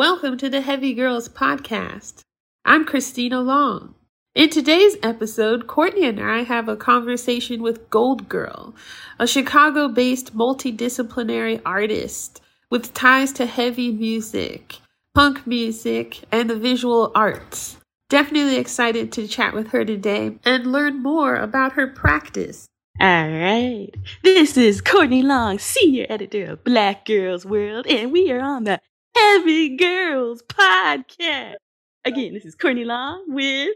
Welcome to the Heavy Girls Podcast. I'm Christina Long. In today's episode, Courtney and I have a conversation with Gold Girl, a Chicago based multidisciplinary artist with ties to heavy music, punk music, and the visual arts. Definitely excited to chat with her today and learn more about her practice. All right. This is Courtney Long, senior editor of Black Girls World, and we are on the Heavy Girls Podcast. Again, this is Courtney Long with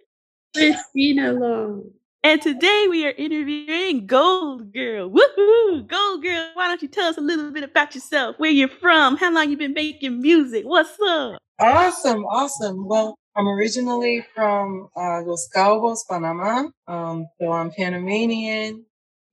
Christina Long. And today we are interviewing Gold Girl. Woohoo! Gold Girl, why don't you tell us a little bit about yourself, where you're from, how long you've been making music, what's up? Awesome, awesome. Well, I'm originally from uh, Los Cabos, Panama. Um, so I'm Panamanian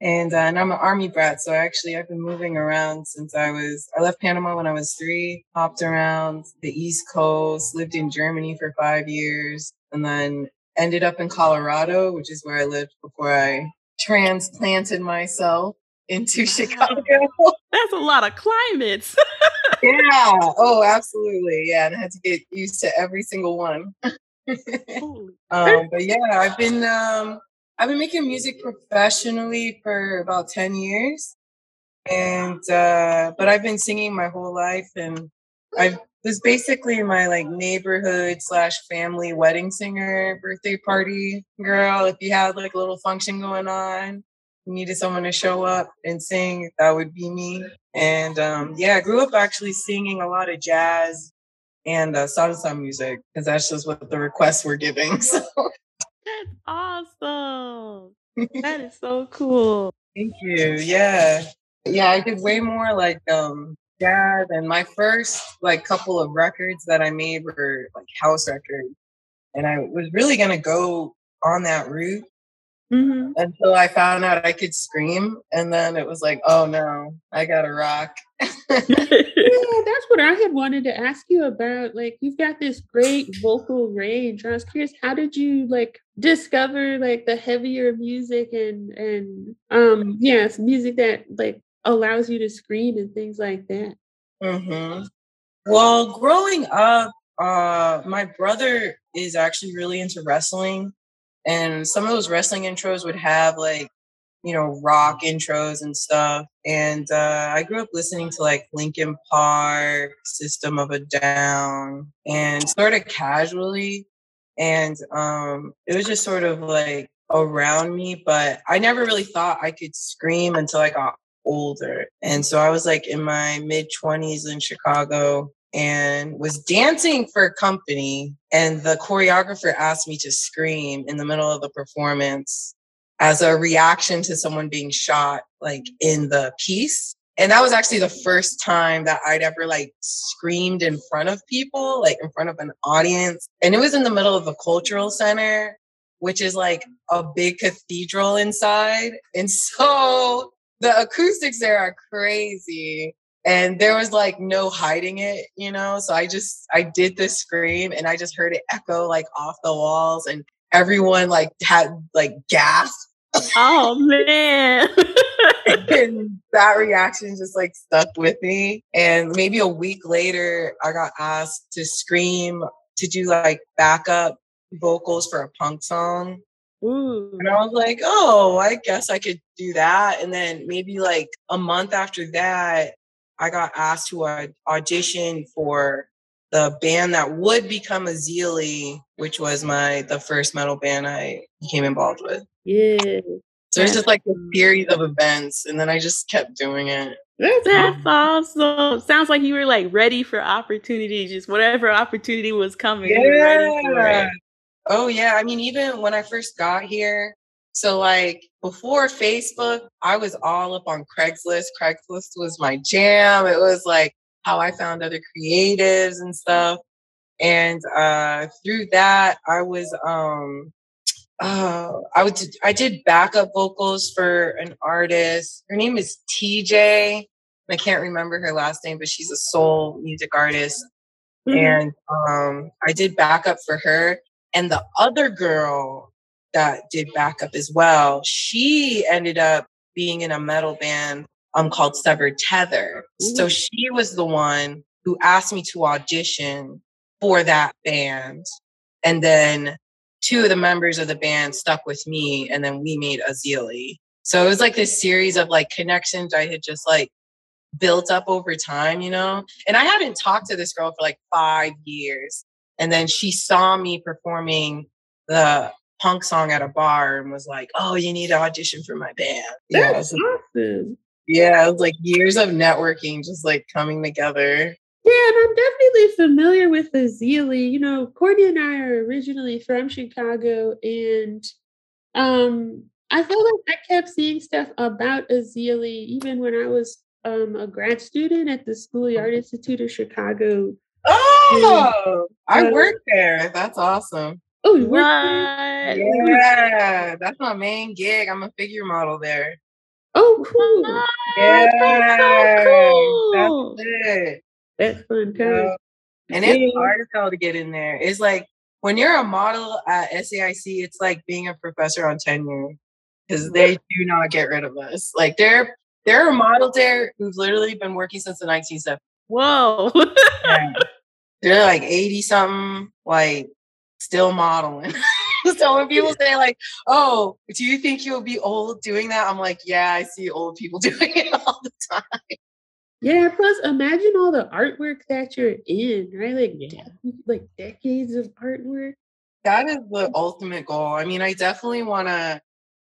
and, uh, and I'm an army brat. So actually I've been moving around since I was, I left Panama when I was three, hopped around the East Coast, lived in Germany for five years, and then ended up in Colorado, which is where I lived before I transplanted myself into Chicago. That's a lot of climates. yeah. Oh, absolutely. Yeah. And I had to get used to every single one. um, but yeah, I've been um, I've been making music professionally for about 10 years. And uh, but I've been singing my whole life and I was basically my like neighborhood slash family wedding singer, birthday party girl. If you had like a little function going on, you needed someone to show up and sing, that would be me. And um, yeah, I grew up actually singing a lot of jazz and uh, salsa music because that's just what the requests were giving. So that's awesome. that is so cool. Thank you. Yeah. Yeah, I did way more like um jazz and my first like couple of records that I made were like house records. And I was really gonna go on that route mm-hmm. until I found out I could scream. And then it was like, oh no, I gotta rock. yeah, that's what I had wanted to ask you about. Like, you've got this great vocal range. I was curious, how did you like discover like the heavier music and and um yes, music that like allows you to scream and things like that? Mm-hmm. Well, growing up, uh, my brother is actually really into wrestling, and some of those wrestling intros would have like you know rock intros and stuff and uh, i grew up listening to like linkin park system of a down and sort of casually and um it was just sort of like around me but i never really thought i could scream until i got older and so i was like in my mid 20s in chicago and was dancing for a company and the choreographer asked me to scream in the middle of the performance as a reaction to someone being shot like in the piece and that was actually the first time that I'd ever like screamed in front of people, like in front of an audience. And it was in the middle of a cultural center, which is like a big cathedral inside. And so the acoustics there are crazy and there was like no hiding it you know so i just i did this scream and i just heard it echo like off the walls and everyone like had like gasp oh man and that reaction just like stuck with me and maybe a week later i got asked to scream to do like backup vocals for a punk song Ooh. And I was like, oh, I guess I could do that. And then maybe like a month after that, I got asked to audition for the band that would become Azili, which was my the first metal band I became involved with. Yeah. So it's just like a series of events, and then I just kept doing it. That's, That's awesome. Sounds like you were like ready for opportunity, just whatever opportunity was coming. Yeah. Oh yeah. I mean, even when I first got here, so like before Facebook, I was all up on Craigslist. Craigslist was my jam. It was like how I found other creatives and stuff. And uh through that, I was um uh I would I did backup vocals for an artist. Her name is TJ. I can't remember her last name, but she's a soul music artist. Mm-hmm. And um I did backup for her. And the other girl that did backup as well. She ended up being in a metal band um called Severed Tether. Ooh. So she was the one who asked me to audition for that band. And then two of the members of the band stuck with me and then we made Azili. So it was like this series of like connections I had just like built up over time, you know? And I hadn't talked to this girl for like five years. And then she saw me performing the punk song at a bar and was like, "Oh, you need to audition for my band." Yeah, awesome. Yeah, it was like years of networking just like coming together. Yeah, and I'm definitely familiar with Azili. You know, Courtney and I are originally from Chicago, and um, I feel like I kept seeing stuff about Azili even when I was um, a grad student at the School Art Institute of Chicago. Oh, and, uh, I worked there. That's awesome. Oh, what? Yeah, that's my main gig. I'm a figure model there. Oh, cool. Yeah, that's so cool. That's it. That's fantastic. and it's hard as hell to get in there. It's like when you're a model at SAIC, it's like being a professor on tenure because they do not get rid of us. Like there, there are models there who've literally been working since the 1970s. Whoa. yeah. They're like 80 something, like still modeling. so when people say like, "Oh, do you think you'll be old doing that?" I'm like, "Yeah, I see old people doing it all the time." Yeah. Plus, imagine all the artwork that you're in, right? Like, yeah. like decades of artwork. That is the ultimate goal. I mean, I definitely want to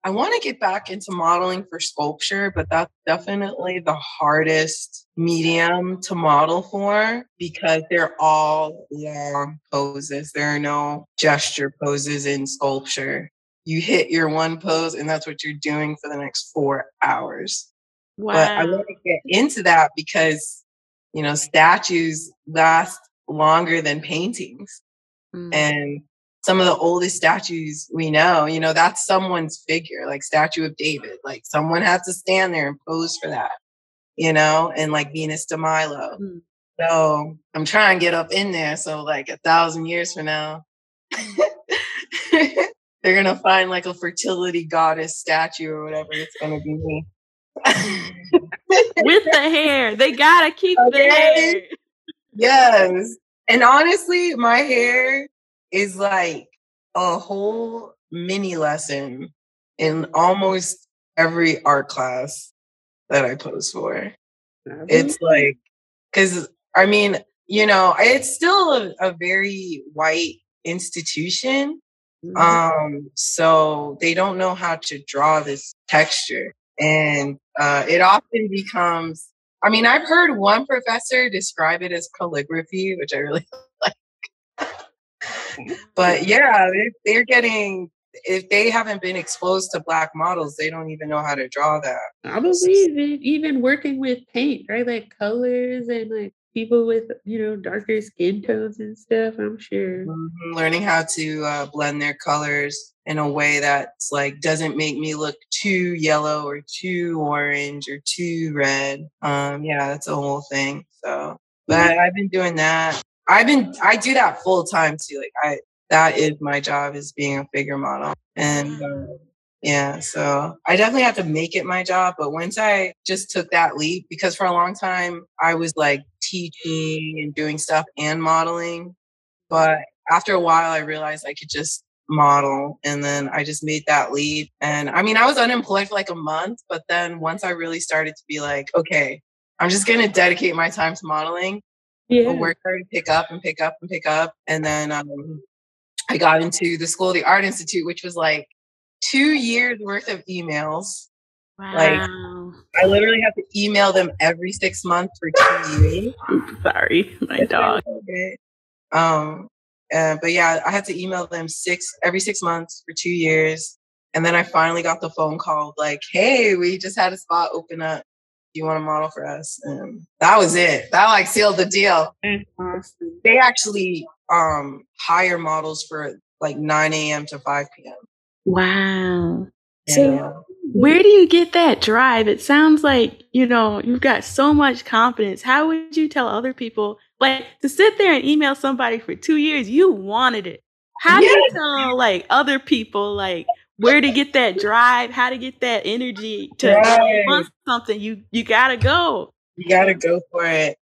I want to get back into modeling for sculpture, but that's definitely the hardest medium to model for because they're all long poses. There are no gesture poses in sculpture. You hit your one pose, and that's what you're doing for the next four hours. Wow. But I want to get into that because, you know, statues last longer than paintings. Mm. And some of the oldest statues we know, you know, that's someone's figure, like Statue of David. Like someone had to stand there and pose for that, you know, and like Venus de Milo. Mm. So I'm trying to get up in there. So like a thousand years from now, they're gonna find like a fertility goddess statue or whatever it's gonna be me. With the hair. They gotta keep okay. the hair. Yes. And honestly, my hair is like a whole mini lesson in almost every art class that I pose for. It's like, because I mean, you know, it's still a, a very white institution. Mm-hmm. Um, so they don't know how to draw this texture. And uh, it often becomes, I mean, I've heard one professor describe it as calligraphy, which I really like. but yeah, they're getting if they haven't been exposed to black models, they don't even know how to draw that. I believe it, even working with paint, right? Like colors and like people with you know darker skin tones and stuff. I'm sure mm-hmm. learning how to uh, blend their colors in a way that's like doesn't make me look too yellow or too orange or too red. Um, yeah, that's a whole thing. So, but I've been doing that. I've been I do that full time too. Like I that is my job is being a figure model. And um, yeah, so I definitely have to make it my job. But once I just took that leap, because for a long time I was like teaching and doing stuff and modeling. But after a while, I realized I could just model. And then I just made that leap. And I mean, I was unemployed for like a month. But then once I really started to be like, okay, I'm just going to dedicate my time to modeling yeah. work hard to pick up and pick up and pick up. And then um, I got into the School of the Art Institute, which was like two years worth of emails. Wow. Like I literally have to email them every six months for two years. Sorry, my dog. Um, uh, but yeah, I had to email them six every six months for two years. And then I finally got the phone call like, hey, we just had a spot open up Do you want to model for us? And that was it. That like sealed the deal. They actually um hire models for like 9 a.m. to 5 p.m. Wow. So where do you get that drive? It sounds like, you know, you've got so much confidence. How would you tell other people like to sit there and email somebody for two years? You wanted it. How do you tell like other people like where to get that drive, how to get that energy to right. want something. You you gotta go. You gotta go for it.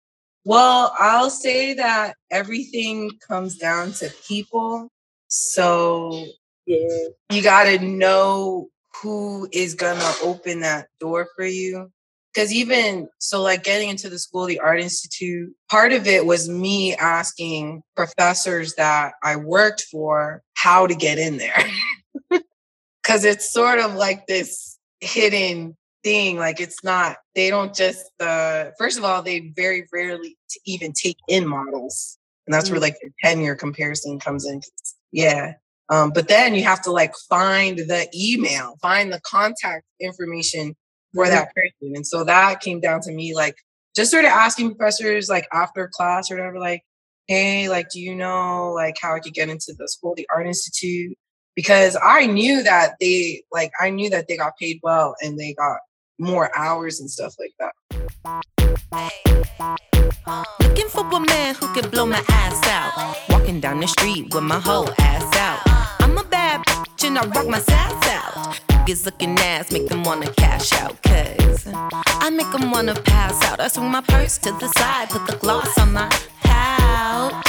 Well, I'll say that everything comes down to people. So Yeah. you got to know who is to open that door for you. Because even so, like getting into the School the Art Institute, part of it was me asking professors that I worked for how to get in there. Because it's sort of like this hidden thing. Like it's not, they don't just, uh, first of all, they very rarely t- even take in models. And that's where Mm. like the tenure comparison comes in Yeah. Um, but then you have to like find the email, find the contact information for that person. And so that came down to me like just sort of asking professors like after class or whatever, like, hey, like, do you know like how I could get into the School the Art Institute? Because I knew that they like I knew that they got paid well and they got more hours and stuff like that. Looking for a man who can blow my ass out. Walking down the street with my whole ass out. I'm a bad bitch and I rock my sass out. Niggas looking ass make them wanna cash out. Cause I make them wanna pass out. I swing my purse to the side, put the gloss on my pout.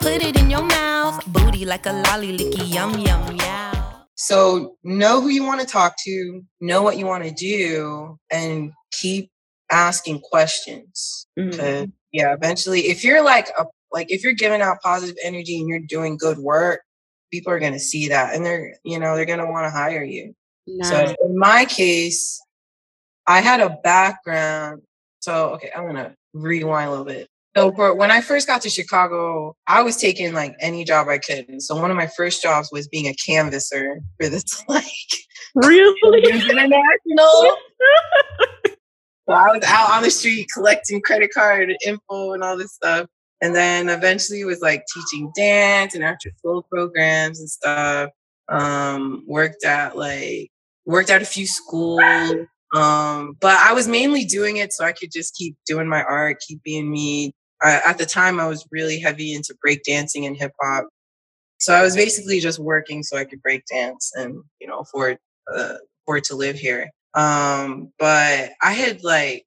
Put it in your mouth. Booty like a lolly licky yum yum yow. So know who you want to talk to, know what you want to do, and keep asking questions. Mhm. Yeah, eventually, if you're like a like if you're giving out positive energy and you're doing good work, people are gonna see that, and they're you know they're gonna want to hire you. So in my case, I had a background. So okay, I'm gonna rewind a little bit. So for when I first got to Chicago, I was taking like any job I could. And so one of my first jobs was being a canvasser for this like Really? international. So I was out on the street collecting credit card info and all this stuff. And then eventually it was like teaching dance and after school programs and stuff. Um, worked at like worked at a few schools. Um, but I was mainly doing it so I could just keep doing my art, keep being me. I, at the time, I was really heavy into break dancing and hip hop. So I was basically just working so I could break dance and you know afford uh, afford to live here. Um, but I had like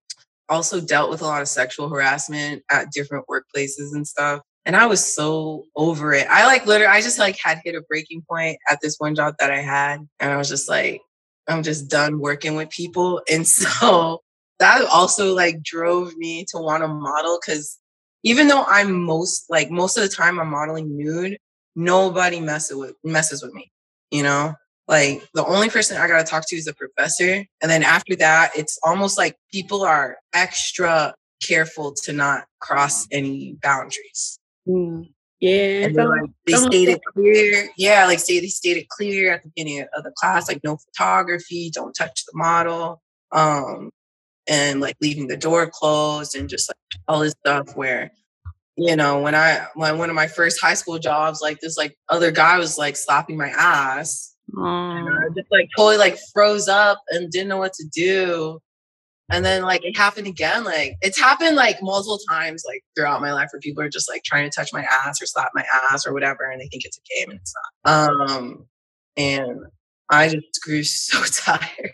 also dealt with a lot of sexual harassment at different workplaces and stuff. And I was so over it. I like literally, I just like had hit a breaking point at this one job that I had. And I was just like, I'm just done working with people. And so that also like drove me to want to model because even though I'm most like most of the time I'm modeling nude, nobody messes with messes with me, you know? Like the only person I gotta talk to is the professor. And then after that, it's almost like people are extra careful to not cross any boundaries. Mm. Yeah. And like, they some- state it clear. Yeah, like say they stated clear at the beginning of the class, like no photography, don't touch the model. Um, and like leaving the door closed and just like all this stuff where you know when i when one of my first high school jobs like this like other guy was like slapping my ass and I just like totally like froze up and didn't know what to do. And then like it happened again. Like it's happened like multiple times like throughout my life where people are just like trying to touch my ass or slap my ass or whatever and they think it's a game and it's not. Um and I just grew so tired.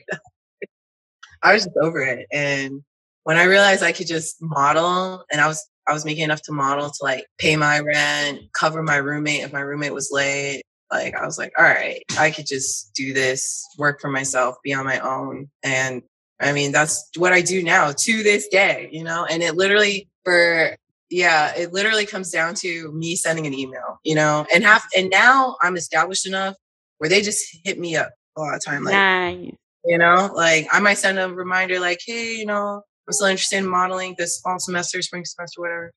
I was just over it. And when I realized I could just model and I was I was making enough to model to like pay my rent, cover my roommate if my roommate was late, like I was like, all right, I could just do this, work for myself, be on my own. And I mean, that's what I do now to this day, you know? And it literally for yeah, it literally comes down to me sending an email, you know, and have and now I'm established enough where they just hit me up a lot of time. Like, nice. you know, like I might send a reminder like, hey, you know, I'm still interested in modeling this fall semester, spring semester, whatever.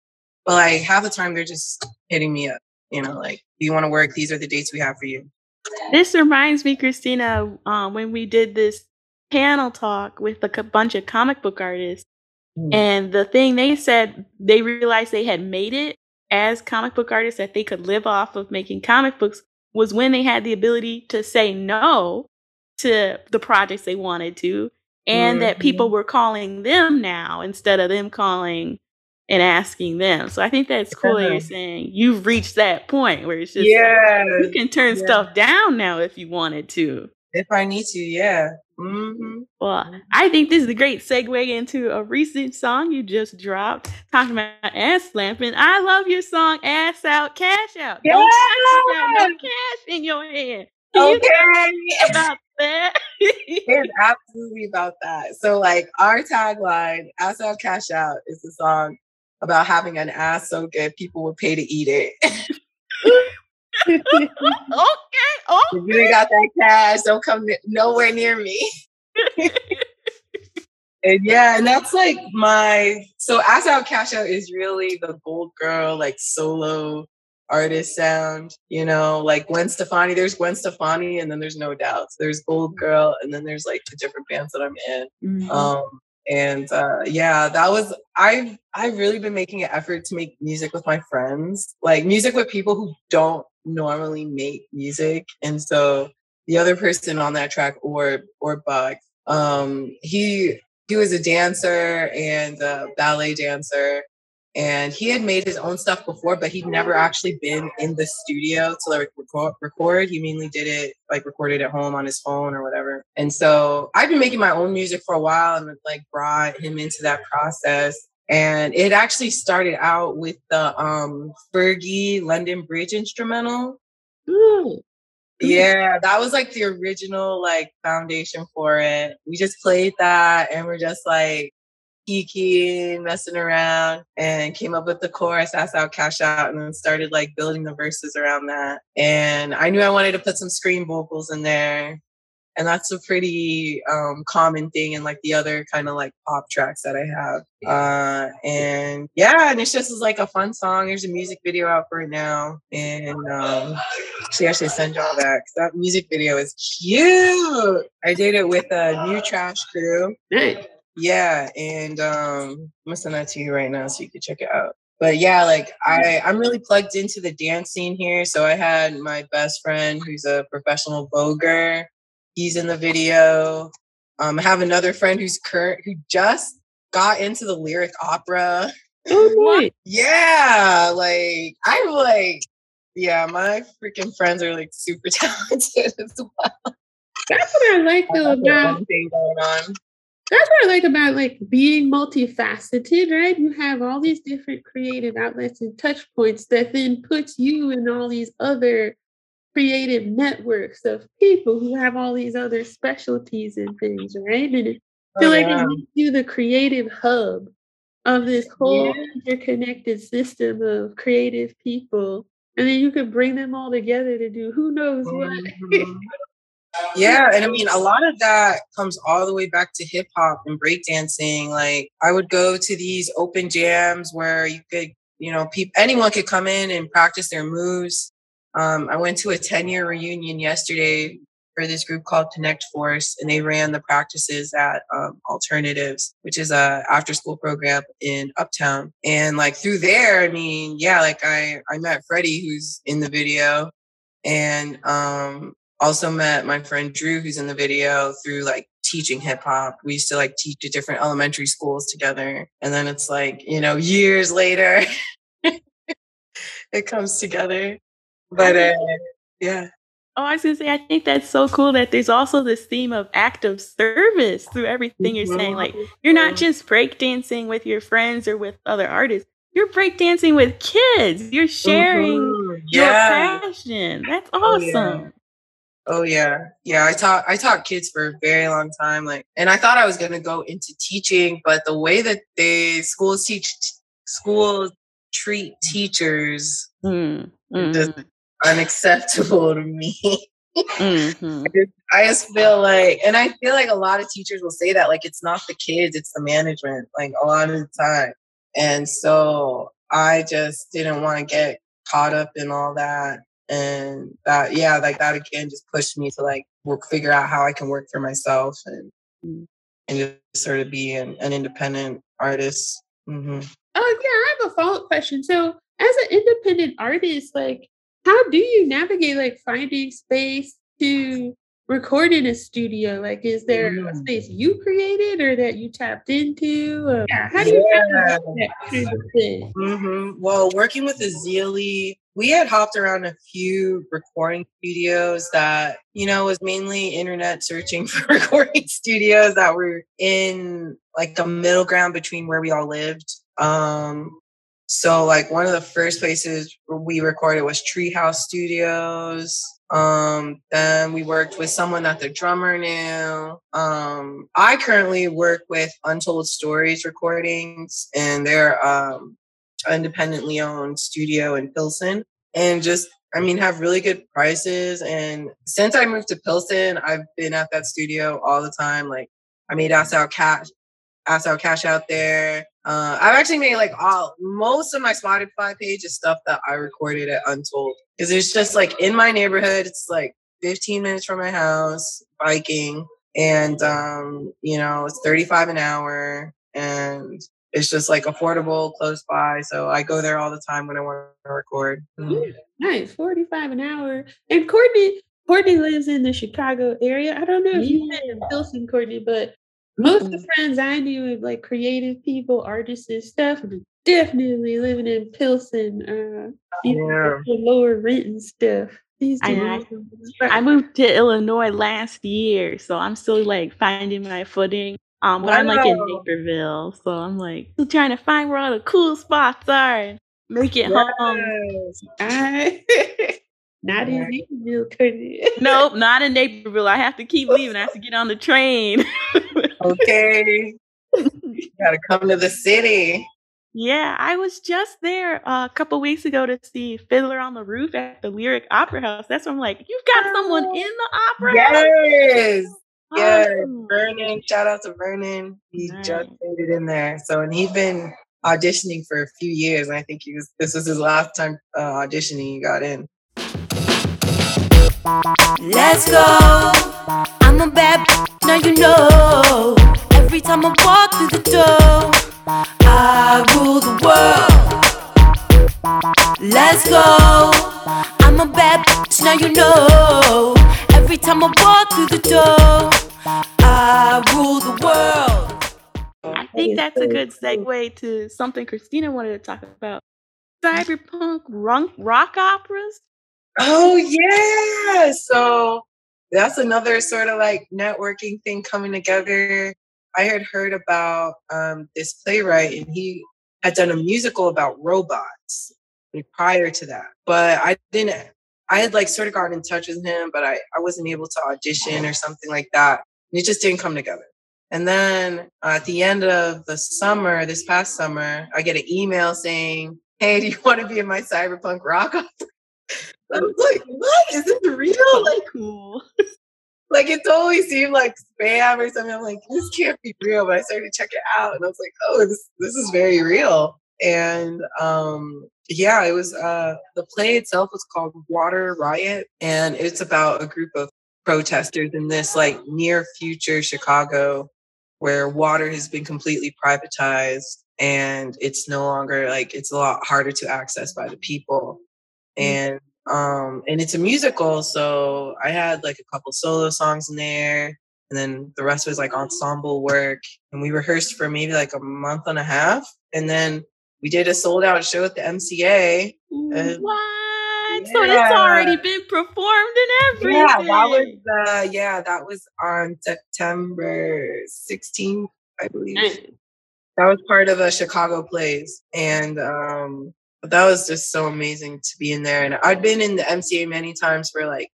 But like half the time they're just hitting me up, you know, like, do you want to work? These are the dates we have for you. This reminds me, Christina, um, when we did this panel talk with a bunch of comic book artists, Mm. and the thing they said they realized they had made it as comic book artists that they could live off of making comic books was when they had the ability to say no to the projects they wanted to, and that people were calling them now instead of them calling and asking them. So I think that's cool that you're saying you've reached that point where it's just like, Yeah. you can turn Yeah. stuff down now if you wanted to. If I need to, yeah. Hmm Well, I think this is a great segue into a recent song you just dropped talking about ass slapping. I love your song Ass Out, Cash Out. Yeah. Don't no cash in your hand. Can you Okay. about that? It's absolutely about that. So, like, our tagline, Ass Out, Cash Out, is a song about having an ass so good people would pay to eat it. okay. Oh, if you ain't got that cash, don't come nowhere near me. And yeah, and that's like my so Ass Out Cash Out is really the gold girl, like solo artist sound, you know, like Gwen Stefani. There's Gwen Stefani, and then there's no doubts. There's Gold Girl, and then there's like the different bands that I'm in. Mhm. Um, and uh, yeah, that was I've I've really been making an effort to make music with my friends, like music with people who don't normally make music. And so the other person on that track, or or Buck, um, he he was a dancer and a ballet dancer. And he had made his own stuff before, but he'd never actually been in the studio to like record. record. He mainly did it like recorded at home on his phone or whatever. And so I've been making my own music for a while and like brought him into that process. And it actually started out with the um Fergie London Bridge instrumental. Ooh. Yeah, that was like the original like foundation for it. We just played that and we're just like geeking, messing around, and came up with the chorus, ass out, cash out, and then started like building the verses around that. And I knew I wanted to put some scream vocals in there. And that's a pretty um, common thing in like the other kind of like pop tracks that I have. Uh, and yeah, and it's just is like a fun song. There's a music video out for it now. And um, actually, I should send y'all that that music video is cute. I did it with a new trash crew. Nice. Yeah, and um, I'm gonna send that to you right now so you can check it out. But yeah, like I, I'm really plugged into the dance scene here. So I had my best friend who's a professional voguer. He's in the video. Um, I have another friend who's current who just got into the lyric opera. Oh. Yeah, like I'm like, yeah, my freaking friends are like super talented as well. That's what I like though about thing going on. that's what I like about like being multifaceted, right? You have all these different creative outlets and touch points that then puts you in all these other creative networks of people who have all these other specialties and things, right? And it Oh, feel like yeah. it makes you the creative hub of this whole Yeah. interconnected system of creative people. And then you could bring them all together to do who knows what. Mhm. yeah, and I mean, a lot of that comes all the way back to hip hop and breakdancing. Like, I would go to these open jams where you could, you know, peop- anyone could come in and practice their moves. Um, I went to a 10 year reunion yesterday for this group called Connect Force, and they ran the practices at um, Alternatives, which is a after school program in Uptown. And like through there, I mean, yeah, like I I met Freddie, who's in the video, and um, also met my friend Drew, who's in the video through like teaching hip hop. We used to like teach at different elementary schools together, and then it's like you know years later, it comes together. But uh, yeah. Oh, I was gonna say, I think that's so cool that there's also this theme of active service through everything you're saying. Like, you're not just breakdancing with your friends or with other artists. You're breakdancing with kids. You're sharing Mhm. your passion. That's Oh, yeah. awesome. Oh yeah. Yeah. I taught I taught kids for a very long time. Like and I thought I was gonna go into teaching, but the way that they schools teach schools treat teachers Mm, It just- mhm, unacceptable to me. mhm. I just feel like and I feel like a lot of teachers will say that like it's not the kids, it's the management, like a lot of the time. And so I just didn't want to get caught up in all that. And that, yeah, like that again just pushed me to like work, figure out how I can work for myself and Mm. and just sort of be an, an independent artist. hmm Oh yeah, I have a follow-up question. So as an independent artist, like how do you navigate like finding space to record in a studio? Like, is there a Mm. space you created or that you tapped into? Or how do you Yeah. do that kind of thing? hmm Well, working with Azili, we had hopped around a few recording studios that, you know, was mainly internet searching for recording studios that were in like a middle ground between where we all lived. Um, so like one of the first places we recorded was Treehouse Studios. Um, then we worked with someone that the drummer knew. Um, I currently work with Untold Stories Recordings, and they're um, independently owned studio in Pilsen and just I mean have really good prices and since I moved to Pilsen I've been at that studio all the time like I made ass out cash ass out cash out there uh, I've actually made like all most of my Spotify page is stuff that I recorded at Untold because it's just like in my neighborhood it's like 15 minutes from my house biking and um you know it's 35 an hour and it's just like affordable close by so i go there all the time when i want to record Mm. Nice, forty-five an hour. And Courtney, Courtney lives in the Chicago area. I don't know if you've been in Pilsen, Courtney, but most of the friends I knew of like creative people, artists and stuff, definitely living in Pilsen. Uh, you know, Yeah. lower rent and stuff. These I I moved to Illinois last year, so I'm still like finding my footing. Um, but I'm like in Naperville, so I'm like still trying to find where all the cool spots are and make it home. I, not in Naperville. Nope, not in Naperville. I have to keep leaving. I have to get on the train. okay. You gotta come to the city. Yeah, I was just there uh, a couple weeks ago to see Fiddler on the Roof at the Lyric Opera House. That's when I'm like, you've got someone in the opera house. yes. Yes. Vernon shout out to vernon. He just made it in there. So and he's been auditioning for a few years and i think he was this was his last time uh, auditioning he got in. Let's go. I'm a bad b- now you know. Every time I walk through the door, I rule the world. Let's go. I'm a bad bitch, now you know. Every time I walk through the door, I rule the world. I think that's a good segue to something Christina wanted to talk about. Cyberpunk rock, rock operas. Oh yeah. So that's another sort of like networking thing coming together. I had heard about um, this playwright and he had done a musical about robots prior to that. But I didn't I had like sort of gotten in touch with him, but I, I wasn't able to audition or something like that. And it just didn't come together. And then uh, at the end of the summer, this past summer, I get an email saying, Hey, do you want to be in my cyberpunk rock opera? I was like, what? Is this real? Like, cool. like it totally seemed like spam or something. I'm like, this can't be real. But I started to check it out and I was like, oh, this this is very real. And um yeah, it was uh the play itself was called Water Riot, and it's about a group of protesters in this like near future Chicago where water has been completely privatized and it's no longer like it's a lot harder to access by the people. And um and it's a musical so i had like a couple solo songs in there and then the rest was like ensemble work and we rehearsed for maybe like a month and a half and then we did a sold out show at the mca Uh, what? So it's already been performed and everything. yeah that was uh yeah that was on september 16th i believe that was part of a chicago plays and um that was just so amazing to be in there and i'd been in the mca many times for like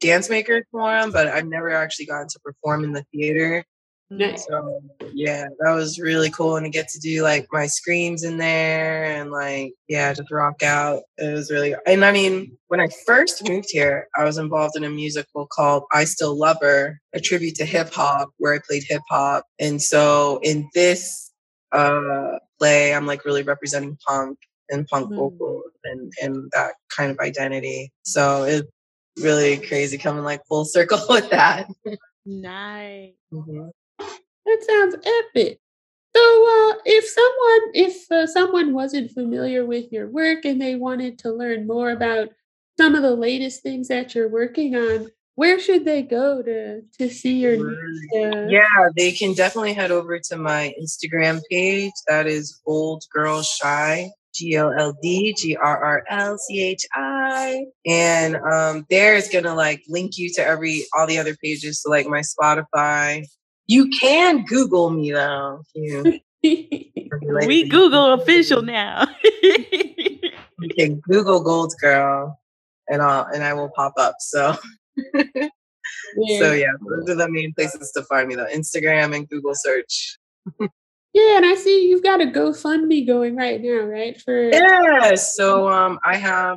dance makers forum but i've never actually gotten to perform in the theater Nice. so yeah that was really cool and to get to do like my screams in there and like yeah just rock out it was really and i mean when i first moved here i was involved in a musical called i still love her a tribute to hip hop where i played hip hop and so in this uh play i'm like really representing punk and punk Mm. vocals and and that kind of identity so it's really crazy coming like full circle with that Nice. Mhm. That sounds epic. So, uh, if someone if uh, someone wasn't familiar with your work and they wanted to learn more about some of the latest things that you're working on, where should they go to to see your uh, yeah they can definitely head over to my instagram page that is Gold Grrl Chi G-O-L-D G-R-R-L-C-H-I. And um, there is gonna like link you to every all the other pages, so like my Spotify. You can Google me though. You, we Google official now. you can Google Gold Girl and I'll and I will pop up. So yeah. so yeah, those are the main places to find me though. Instagram and Google search. Yeah, and I see you've got a GoFundMe going right now, right? For yeah, so um, I have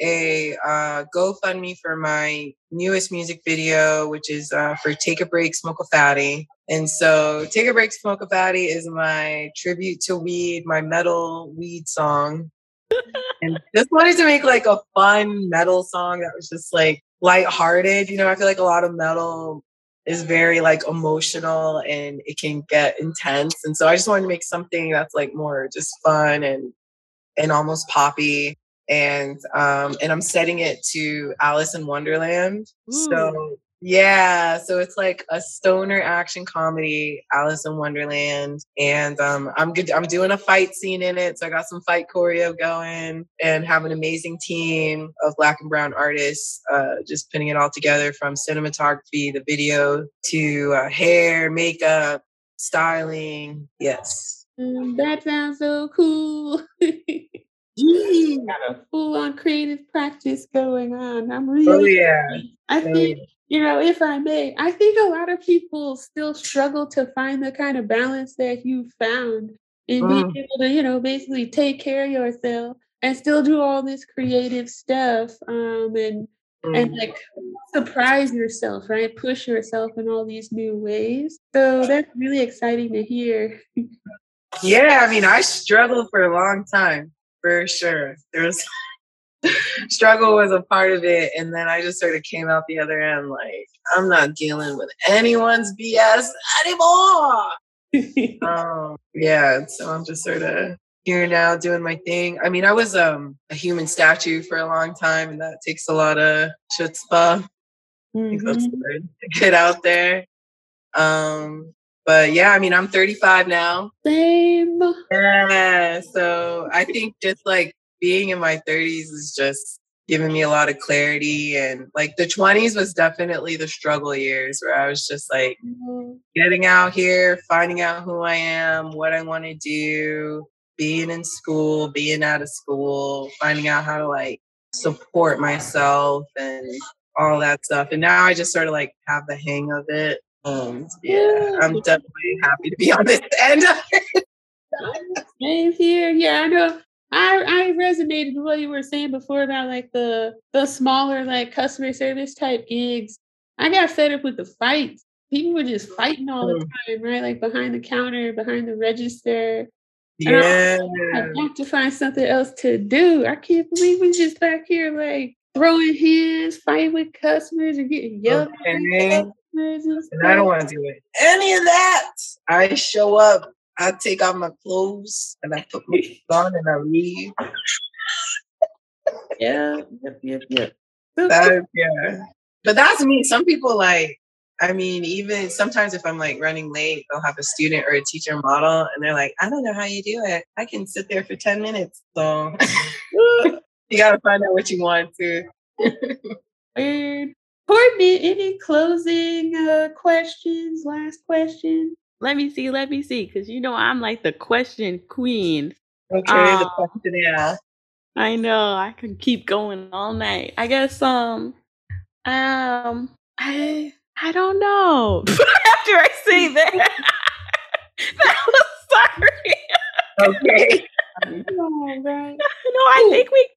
a uh, GoFundMe for my newest music video, which is uh, for "Take a Break, Smoke a Fatty." And so, "Take a Break, Smoke a Fatty" is my tribute to weed, my metal weed song. and just wanted to make like a fun metal song that was just like lighthearted. You know, I feel like a lot of metal is very like emotional and it can get intense. And so I just wanted to make something that's like more just fun and and almost poppy. And um and I'm setting it to Alice in Wonderland. Ooh. So yeah, so it's like a stoner action comedy, Alice in Wonderland, and um, I'm good. I'm doing a fight scene in it, so I got some fight choreo going, and have an amazing team of black and brown artists, uh, just putting it all together from cinematography, the video to uh, hair, makeup, styling. Yes, mm, that sounds so cool. got a full on creative practice going on. I'm really. Oh yeah. I think you know, if I may, I think a lot of people still struggle to find the kind of balance that you found in being mm. able to, you know, basically take care of yourself and still do all this creative stuff um, and mm. and like surprise yourself, right? Push yourself in all these new ways. So that's really exciting to hear. yeah, I mean, I struggled for a long time for sure. There was struggle was a part of it. And then I just sort of came out the other end like, I'm not dealing with anyone's BS anymore. um, yeah, so I'm just sort of here now doing my thing. I mean, I was um, a human statue for a long time, and that takes a lot of chutzpah. Mm-hmm. to get out there. Um, but yeah, I mean, I'm 35 now. Same. Yeah, so I think just like being in my 30s is just giving me a lot of clarity and like the 20s was definitely the struggle years where I was just like mm-hmm. getting out here, finding out who I am, what I want to do, being in school, being out of school, finding out how to like support myself and all that stuff. And now I just sort of like have the hang of it. And yeah, I'm definitely happy to be on this end. Same here. Yeah, I know I I resonated with what you were saying before about like the the smaller like customer service type gigs. I got fed up with the fights. People were just fighting all the mm. time, right? Like behind the counter, behind the register. Yeah. I, I have to find something else to do. I can't believe we're just back here like throwing hands, fighting with customers, and getting yelled okay. at. And, and I don't want to do it. Any of that. I show up I take off my clothes and I put my on and I leave. yeah, yep, yep, yep. That, yeah. But that's me. Some people like, I mean, even sometimes if I'm like running late, they'll have a student or a teacher model and they're like, I don't know how you do it. I can sit there for 10 minutes. So you got to find out what you want to. Weird. Courtney, any closing uh, questions? Last question? Let me see, let me see, because you know I'm like the question queen. Okay, um, the question, yeah. I know I can keep going all night. I guess um um I I don't know. After I say that, that was sorry. Okay. oh, no, I think we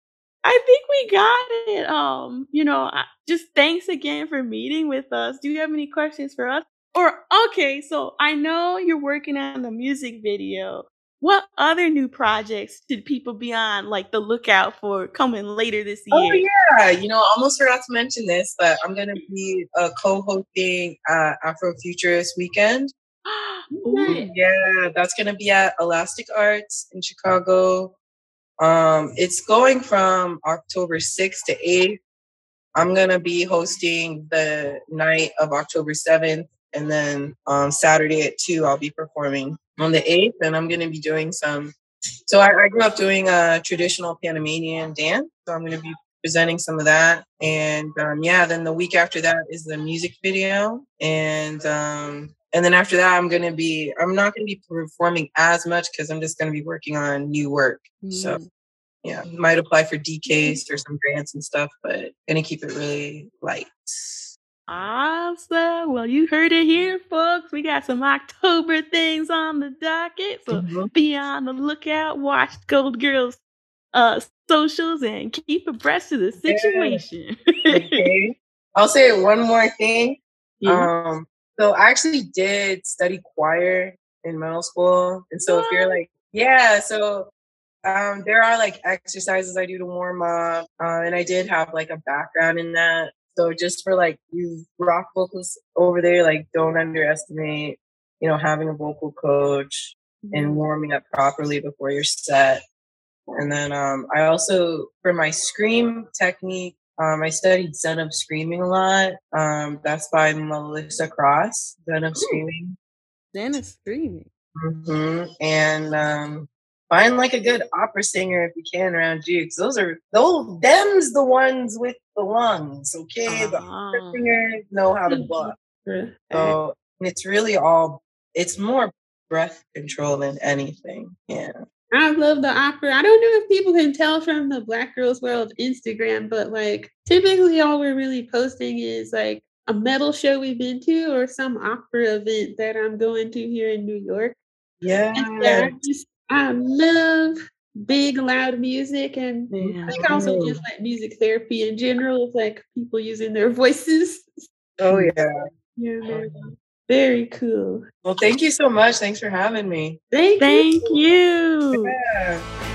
I think we got it. Um, you know, just thanks again for meeting with us. Do you have any questions for us? Or, okay, so I know you're working on the music video. What other new projects should people be on, like the lookout for coming later this oh, year? Oh, yeah. You know, I almost forgot to mention this, but I'm going to be uh, co hosting uh, Afrofuturist Weekend. yeah, that's going to be at Elastic Arts in Chicago. Um, it's going from October 6th to 8th. I'm gonna be hosting the night of October 7th, and then um, Saturday at two, I'll be performing on the 8th, and I'm gonna be doing some. So I, I grew up doing a traditional Panamanian dance, so I'm gonna be presenting some of that, and um, yeah, then the week after that is the music video, and um, and then after that, I'm gonna be I'm not gonna be performing as much because I'm just gonna be working on new work. So Mm. yeah, might apply for DCASE or some grants and stuff, but gonna keep it really light. Awesome. Well, you heard it here, folks. We got some October things on the docket. So Mhm. be on the lookout. Watch Gold Girls uh socials and keep abreast of the Yeah. situation. Okay. I'll say one more thing. yeah. Um, so I actually did study choir in middle school, and so if you're like, yeah, so um, there are like exercises I do to warm up, uh, and I did have like a background in that. So just for like you rock vocals over there, like don't underestimate, you know, having a vocal coach and warming up properly before your set. And then um, I also, for my scream technique, um, I studied Zen of Screaming a lot. Um, that's by Melissa Cross, Zen of. Screaming. Then it's streaming. hmm And um, find like a good opera singer if you can around you, because those are those them's the ones with the lungs. Okay, the opera Ah. singers know how to bluff. So it's really all. It's more breath control than anything. Yeah. I love the opera. I don't know if people can tell from the Black Girls World Instagram, but like typically all we're really posting is like a metal show we've been to or some opera event that I'm going to here in New York. Yeah. I just I love big loud music and Yeah. I think also just like music therapy in general of like people using their voices. Oh yeah. Yeah, very cool. Well, thank you so much. Thanks for having me. Thank, you. Thank you. Yeah.